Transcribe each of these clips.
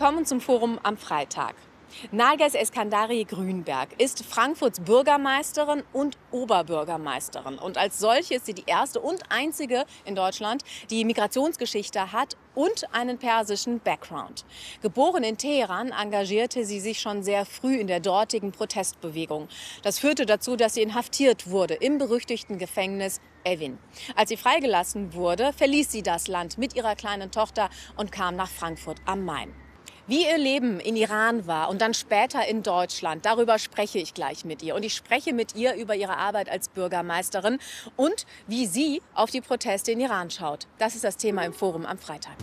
Willkommen zum Forum am Freitag. Narges Eskandari Grünberg ist Frankfurts Bürgermeisterin und Oberbürgermeisterin. Und als solche ist sie die erste und einzige in Deutschland, die Migrationsgeschichte hat und einen persischen Background. Geboren in Teheran engagierte sie sich schon sehr früh in der dortigen Protestbewegung. Das führte dazu, dass sie inhaftiert wurde im berüchtigten Gefängnis Evin. Als sie freigelassen wurde, verließ sie das Land mit ihrer kleinen Tochter und kam nach Frankfurt am Main. Wie ihr Leben in Iran war und dann später in Deutschland, darüber spreche ich gleich mit ihr. Und ich spreche mit ihr über ihre Arbeit als Bürgermeisterin und wie sie auf die Proteste in Iran schaut. Das ist das Thema im Forum am Freitag.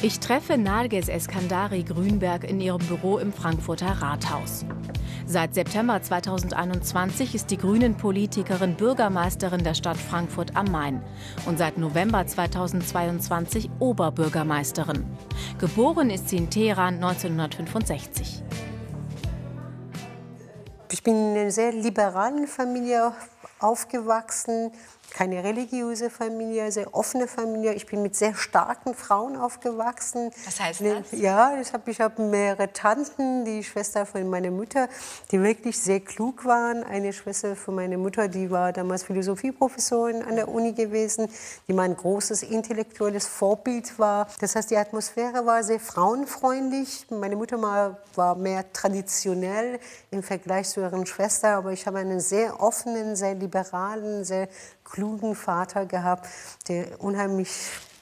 Ich treffe Narges Eskandari Grünberg in ihrem Büro im Frankfurter Rathaus. Seit September 2021 ist die Grünen-Politikerin Bürgermeisterin der Stadt Frankfurt am Main und seit November 2022 Oberbürgermeisterin. Geboren ist sie in Teheran 1965. Ich bin in einer sehr liberalen Familie aufgewachsen keine religiöse Familie, sehr offene Familie. Ich bin mit sehr starken Frauen aufgewachsen. Was heißt das? Ja, ich habe ich hab mehrere Tanten, die Schwester von meiner Mutter, die wirklich sehr klug waren. Eine Schwester von meiner Mutter, die war damals Philosophieprofessorin an der Uni gewesen, die mein großes intellektuelles Vorbild war. Das heißt, die Atmosphäre war sehr frauenfreundlich. Meine Mutter war mehr traditionell im Vergleich zu ihrer Schwester, aber ich habe einen sehr offenen, sehr liberalen, sehr klugen Vater gehabt, der unheimlich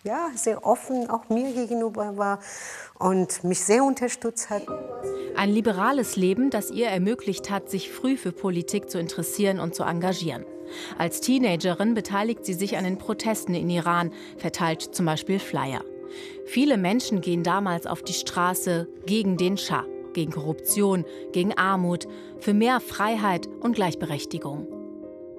ja, sehr offen auch mir gegenüber war und mich sehr unterstützt hat. Ein liberales Leben, das ihr ermöglicht hat, sich früh für Politik zu interessieren und zu engagieren. Als Teenagerin beteiligt sie sich an den Protesten in Iran, verteilt zum Beispiel Flyer. Viele Menschen gehen damals auf die Straße gegen den Schah, gegen Korruption, gegen Armut, für mehr Freiheit und Gleichberechtigung.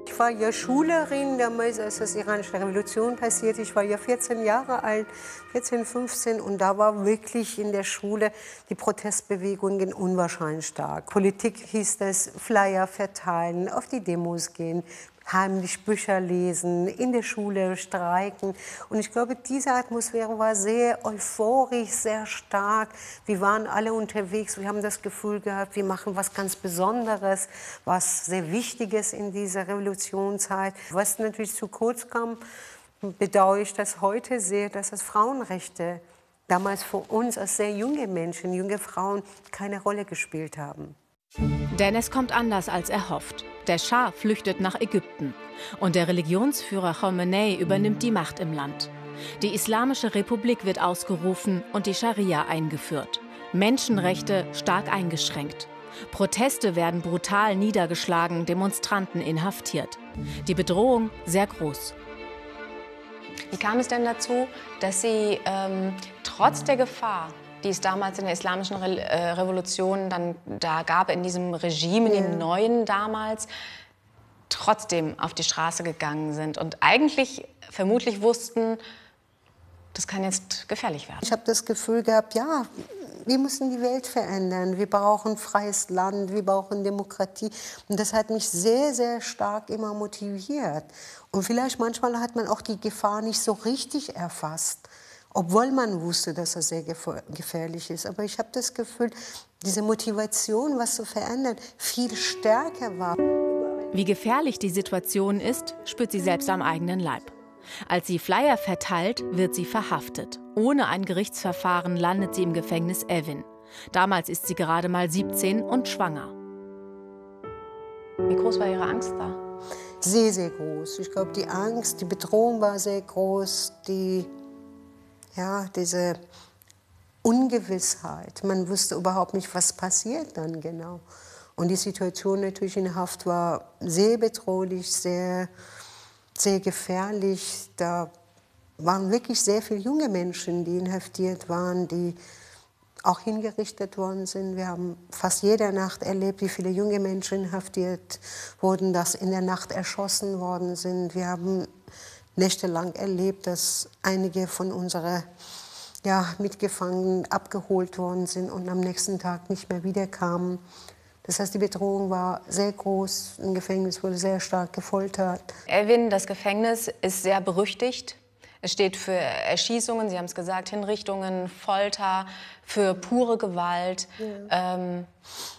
Ich war ja Schülerin damals, als das iranische Revolution passierte. Ich war ja 14 Jahre alt, 14, 15 und da war wirklich in der Schule die Protestbewegungen unwahrscheinlich stark. Politik hieß das, Flyer verteilen, auf die Demos gehen, heimlich Bücher lesen, in der Schule streiken. Und ich glaube, diese Atmosphäre war sehr euphorisch, sehr stark. Wir waren alle unterwegs, wir haben das Gefühl gehabt, wir machen was ganz Besonderes, was sehr Wichtiges in dieser Revolutionszeit. Was natürlich zu kurz kam, bedauere ich das heute sehr, dass das Frauenrechte damals für uns als sehr junge Menschen, junge Frauen keine Rolle gespielt haben. Denn es kommt anders als erhofft. Der Schah flüchtet nach Ägypten und der Religionsführer Khomeini übernimmt die Macht im Land. Die Islamische Republik wird ausgerufen und die Scharia eingeführt. Menschenrechte stark eingeschränkt. Proteste werden brutal niedergeschlagen, Demonstranten inhaftiert. Die Bedrohung sehr groß. Wie kam es denn dazu, dass Sie ähm, trotz der Gefahr die es damals in der islamischen Re äh, Revolution dann da gab, in diesem Regime, in dem neuen damals, trotzdem auf die Straße gegangen sind und eigentlich vermutlich wussten, das kann jetzt gefährlich werden. Ich habe das Gefühl gehabt, ja, wir müssen die Welt verändern. Wir brauchen freies Land, wir brauchen Demokratie. Und das hat mich sehr, sehr stark immer motiviert. Und vielleicht manchmal hat man auch die Gefahr nicht so richtig erfasst obwohl man wusste, dass er sehr gefährlich ist. Aber ich habe das Gefühl, diese Motivation, was zu verändern, viel stärker war. Wie gefährlich die Situation ist, spürt sie selbst am eigenen Leib. Als sie Flyer verteilt, wird sie verhaftet. Ohne ein Gerichtsverfahren landet sie im Gefängnis Evin. Damals ist sie gerade mal 17 und schwanger. Wie groß war Ihre Angst da? Sehr, sehr groß. Ich glaube, die Angst, die Bedrohung war sehr groß. Die ja, diese Ungewissheit. Man wusste überhaupt nicht, was passiert dann genau. Und die Situation natürlich in Haft war sehr bedrohlich, sehr, sehr gefährlich. Da waren wirklich sehr viele junge Menschen, die inhaftiert waren, die auch hingerichtet worden sind. Wir haben fast jede Nacht erlebt, wie viele junge Menschen inhaftiert wurden, dass in der Nacht erschossen worden sind. Wir haben nächtelang erlebt, dass einige von unseren ja, Mitgefangenen abgeholt worden sind und am nächsten Tag nicht mehr wiederkamen. Das heißt, die Bedrohung war sehr groß. Im Gefängnis wurde sehr stark gefoltert. Elvin, das Gefängnis ist sehr berüchtigt. Es steht für Erschießungen, Sie haben es gesagt, Hinrichtungen, Folter, für pure Gewalt. Ja. Ähm,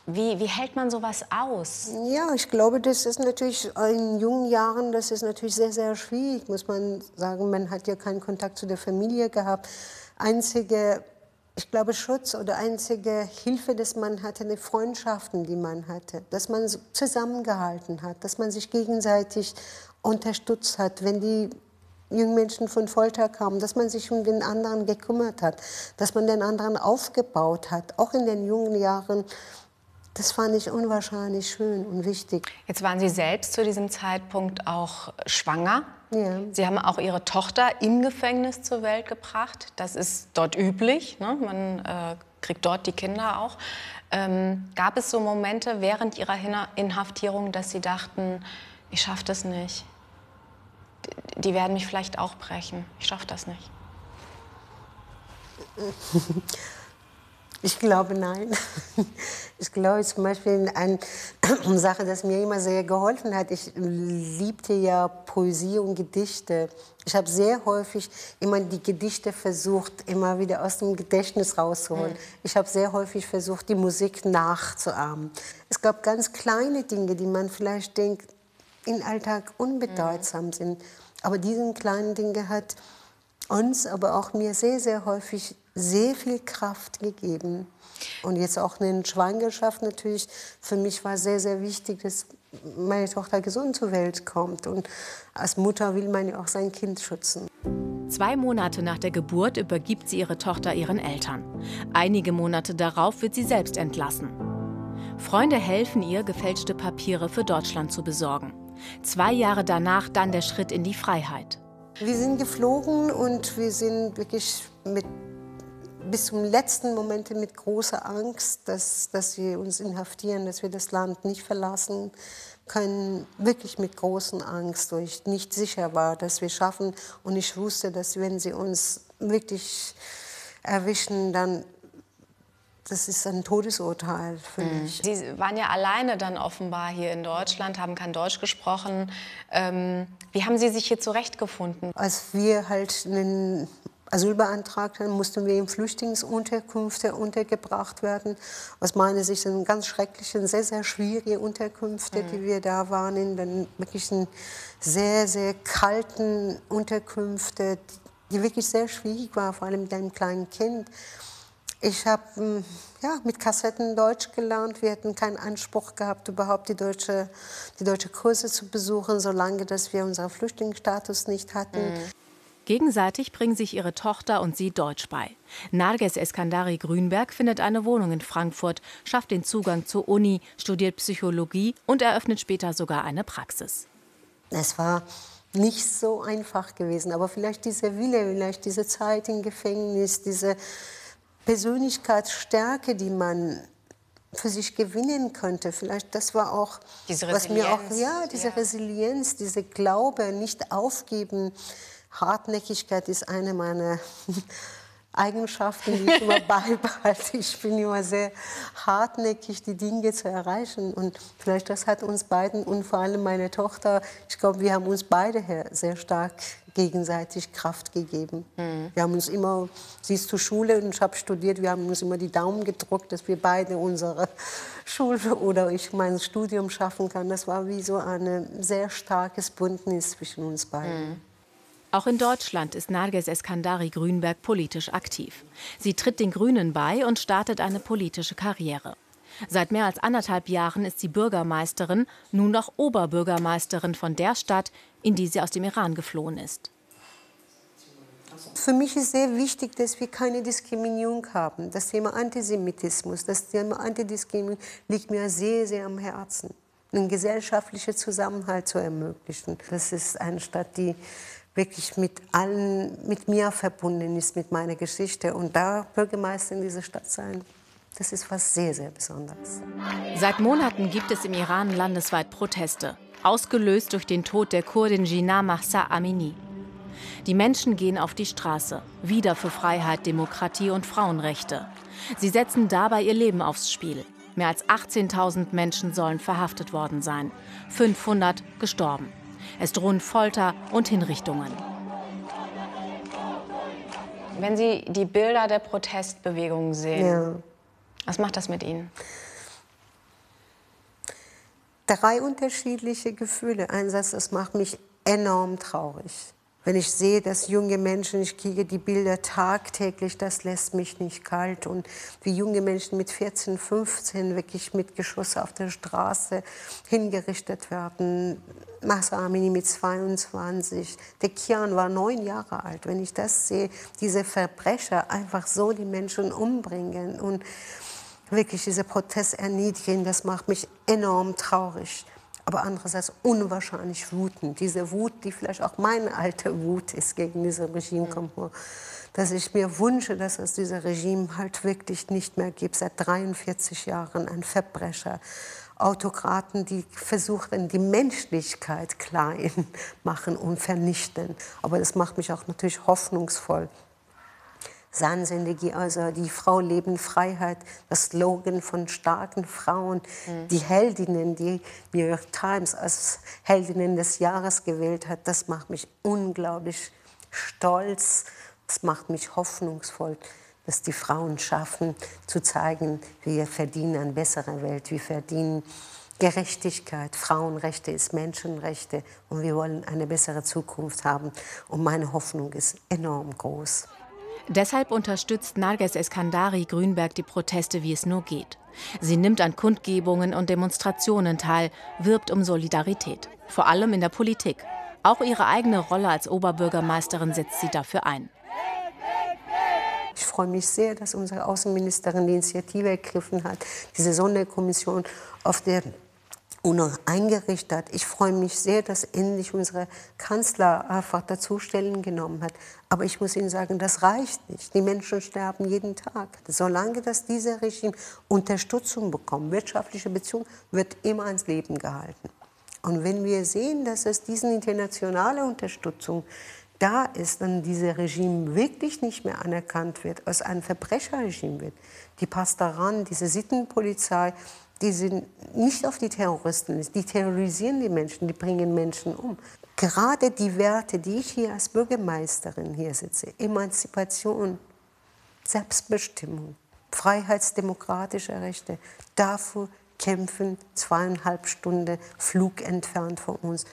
wie, wie hält man sowas aus? Ja, ich glaube, das ist natürlich in jungen Jahren, das ist natürlich sehr, sehr schwierig, muss man sagen. Man hat ja keinen Kontakt zu der Familie gehabt. Einzige ich glaube, Schutz oder einzige Hilfe, dass man hatte, die Freundschaften, die man hatte, dass man zusammengehalten hat, dass man sich gegenseitig unterstützt hat, wenn die jungen Menschen von Folter kamen, dass man sich um den anderen gekümmert hat, dass man den anderen aufgebaut hat, auch in den jungen Jahren. Das fand ich unwahrscheinlich schön und wichtig. Jetzt waren Sie selbst zu diesem Zeitpunkt auch schwanger. Ja. Sie haben auch Ihre Tochter im Gefängnis zur Welt gebracht. Das ist dort üblich. Ne? Man äh, kriegt dort die Kinder auch. Ähm, gab es so Momente während Ihrer Inhaftierung, dass Sie dachten, ich schaffe das nicht? Die werden mich vielleicht auch brechen. Ich schaffe das nicht. Ich glaube nein. Ich glaube zum Beispiel eine Sache, das mir immer sehr geholfen hat. Ich liebte ja Poesie und Gedichte. Ich habe sehr häufig immer die Gedichte versucht, immer wieder aus dem Gedächtnis rauszuholen. Mhm. Ich habe sehr häufig versucht, die Musik nachzuahmen. Es gab ganz kleine Dinge, die man vielleicht denkt, im Alltag unbedeutsam mhm. sind. Aber diese kleinen Dinge hat uns, aber auch mir sehr, sehr häufig sehr viel Kraft gegeben. Und jetzt auch in der Schwangerschaft natürlich, für mich war sehr, sehr wichtig, dass meine Tochter gesund zur Welt kommt. Und als Mutter will man ja auch sein Kind schützen. Zwei Monate nach der Geburt übergibt sie ihre Tochter ihren Eltern. Einige Monate darauf wird sie selbst entlassen. Freunde helfen ihr, gefälschte Papiere für Deutschland zu besorgen. Zwei Jahre danach dann der Schritt in die Freiheit. Wir sind geflogen und wir sind wirklich mit bis zum letzten Moment mit großer Angst, dass, dass sie uns inhaftieren, dass wir das Land nicht verlassen können. Wirklich mit großer Angst, weil ich nicht sicher war, dass wir schaffen. Und ich wusste, dass wenn sie uns wirklich erwischen, dann das ist ein Todesurteil für mhm. mich. Sie waren ja alleine dann offenbar hier in Deutschland, haben kein Deutsch gesprochen. Ähm, wie haben Sie sich hier zurechtgefunden? Als wir halt einen Asyl beantragt haben, mussten wir in Flüchtlingsunterkünfte untergebracht werden. Aus meiner Sicht sind ganz schreckliche, sehr, sehr schwierige Unterkünfte, mhm. die wir da waren, in den wirklich sehr, sehr kalten Unterkünfte, die wirklich sehr schwierig waren, vor allem mit einem kleinen Kind. Ich habe hm, ja, mit Kassetten Deutsch gelernt. Wir hätten keinen Anspruch gehabt, überhaupt die deutsche, die deutsche Kurse zu besuchen, solange dass wir unseren Flüchtlingsstatus nicht hatten. Mhm. Gegenseitig bringen sich ihre Tochter und sie Deutsch bei. Narges Eskandari Grünberg findet eine Wohnung in Frankfurt, schafft den Zugang zur Uni, studiert Psychologie und eröffnet später sogar eine Praxis. Es war nicht so einfach gewesen, aber vielleicht dieser Wille, vielleicht diese Zeit im Gefängnis, diese Persönlichkeitsstärke, die man für sich gewinnen könnte. Vielleicht das war auch, was mir auch, ja, diese ja. Resilienz, diese Glaube, nicht aufgeben, Hartnäckigkeit ist eine meiner Eigenschaften, die ich immer beibehalte. Ich bin immer sehr hartnäckig, die Dinge zu erreichen. Und vielleicht das hat uns beiden und vor allem meine Tochter, ich glaube, wir haben uns beide sehr stark gegenseitig Kraft gegeben. Mhm. Wir haben uns immer, sie ist zur Schule und ich habe studiert, wir haben uns immer die Daumen gedruckt, dass wir beide unsere Schule oder ich mein Studium schaffen können. Das war wie so ein sehr starkes Bündnis zwischen uns beiden. Mhm. Auch in Deutschland ist Narges Eskandari Grünberg politisch aktiv. Sie tritt den Grünen bei und startet eine politische Karriere. Seit mehr als anderthalb Jahren ist sie Bürgermeisterin, nun noch Oberbürgermeisterin von der Stadt, in die sie aus dem Iran geflohen ist. Für mich ist sehr wichtig, dass wir keine Diskriminierung haben. Das Thema Antisemitismus, das Thema Antidiskriminierung liegt mir sehr, sehr am Herzen. Einen gesellschaftlichen Zusammenhalt zu ermöglichen. Das ist eine Stadt, die wirklich mit allen, mit mir verbunden ist, mit meiner Geschichte. Und da Bürgermeister in dieser Stadt sein, das ist was sehr, sehr Besonderes. Seit Monaten gibt es im Iran landesweit Proteste, ausgelöst durch den Tod der Kurdin Jina Mahsa Amini. Die Menschen gehen auf die Straße, wieder für Freiheit, Demokratie und Frauenrechte. Sie setzen dabei ihr Leben aufs Spiel. Mehr als 18.000 Menschen sollen verhaftet worden sein, 500 gestorben. Es drohen Folter und Hinrichtungen. Wenn Sie die Bilder der Protestbewegung sehen, ja. was macht das mit Ihnen? Drei unterschiedliche Gefühle. Einerseits, das macht mich enorm traurig. Wenn ich sehe, dass junge Menschen, ich kriege die Bilder tagtäglich, das lässt mich nicht kalt. Und wie junge Menschen mit 14, 15 wirklich mit Geschoss auf der Straße hingerichtet werden. Masa Amini mit 22, der Kian war neun Jahre alt. Wenn ich das sehe, diese Verbrecher einfach so die Menschen umbringen und wirklich diese Protest erniedrigen, das macht mich enorm traurig aber andererseits unwahrscheinlich wütend. Diese Wut, die vielleicht auch meine alte Wut ist gegen dieses Regime, kommt nur, dass ich mir wünsche, dass es dieses Regime halt wirklich nicht mehr gibt. Seit 43 Jahren ein Verbrecher, Autokraten, die versuchen, die Menschlichkeit klein machen und vernichten. Aber das macht mich auch natürlich hoffnungsvoll. Sansendegi, also die Frau Leben Freiheit, das Slogan von starken Frauen, mhm. die Heldinnen, die New York Times als Heldinnen des Jahres gewählt hat, das macht mich unglaublich stolz, das macht mich hoffnungsvoll, dass die Frauen schaffen, zu zeigen, wir verdienen eine bessere Welt, wir verdienen Gerechtigkeit, Frauenrechte ist Menschenrechte und wir wollen eine bessere Zukunft haben. Und meine Hoffnung ist enorm groß. Deshalb unterstützt Narges Eskandari Grünberg die Proteste, wie es nur geht. Sie nimmt an Kundgebungen und Demonstrationen teil, wirbt um Solidarität, vor allem in der Politik. Auch ihre eigene Rolle als Oberbürgermeisterin setzt sie dafür ein. Ich freue mich sehr, dass unsere Außenministerin die Initiative ergriffen hat, diese Sonderkommission auf der UNO eingerichtet. Ich freue mich sehr, dass endlich unser Kanzler einfach dazu Stellen genommen hat. Aber ich muss Ihnen sagen, das reicht nicht. Die Menschen sterben jeden Tag. Solange das diese Regime Unterstützung bekommt, wirtschaftliche Beziehungen, wird immer ans Leben gehalten. Und wenn wir sehen, dass es diese internationale Unterstützung da ist, dann dieses Regime wirklich nicht mehr anerkannt wird, als ein Verbrecherregime wird. Die Pastoran, diese Sittenpolizei, die sind nicht auf die Terroristen, die terrorisieren die Menschen, die bringen Menschen um. Gerade die Werte, die ich hier als Bürgermeisterin hier sitze, Emanzipation, Selbstbestimmung, freiheitsdemokratische Rechte, dafür kämpfen zweieinhalb Stunden Flug entfernt von uns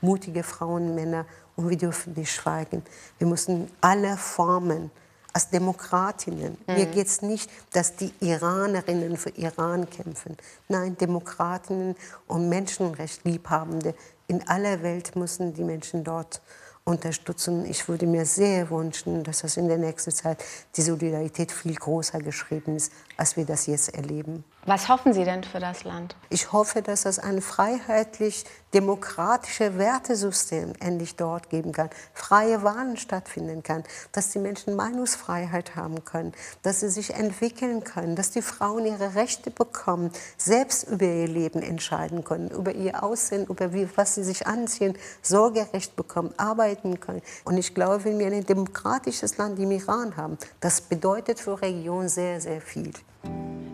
mutige Frauen, Männer und wir dürfen nicht schweigen. Wir müssen alle Formen als Demokratinnen. Mhm. Mir geht es nicht, dass die Iranerinnen für Iran kämpfen. Nein, Demokratinnen und Menschenrechtliebhabende in aller Welt müssen die Menschen dort unterstützen. Ich würde mir sehr wünschen, dass das in der nächsten Zeit die Solidarität viel größer geschrieben ist, als wir das jetzt erleben. Was hoffen Sie denn für das Land? Ich hoffe, dass es ein freiheitlich demokratisches Wertesystem endlich dort geben kann, freie Wahlen stattfinden kann, dass die Menschen Meinungsfreiheit haben können, dass sie sich entwickeln können, dass die Frauen ihre Rechte bekommen, selbst über ihr Leben entscheiden können, über ihr Aussehen, über wie, was sie sich anziehen, Sorgerecht bekommen, arbeiten können. Und ich glaube, wenn wir ein demokratisches Land im Iran haben, das bedeutet für die Region sehr, sehr viel.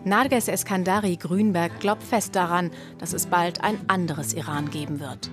Narges Eskandari Grünberg glaubt fest daran, dass es bald ein anderes Iran geben wird.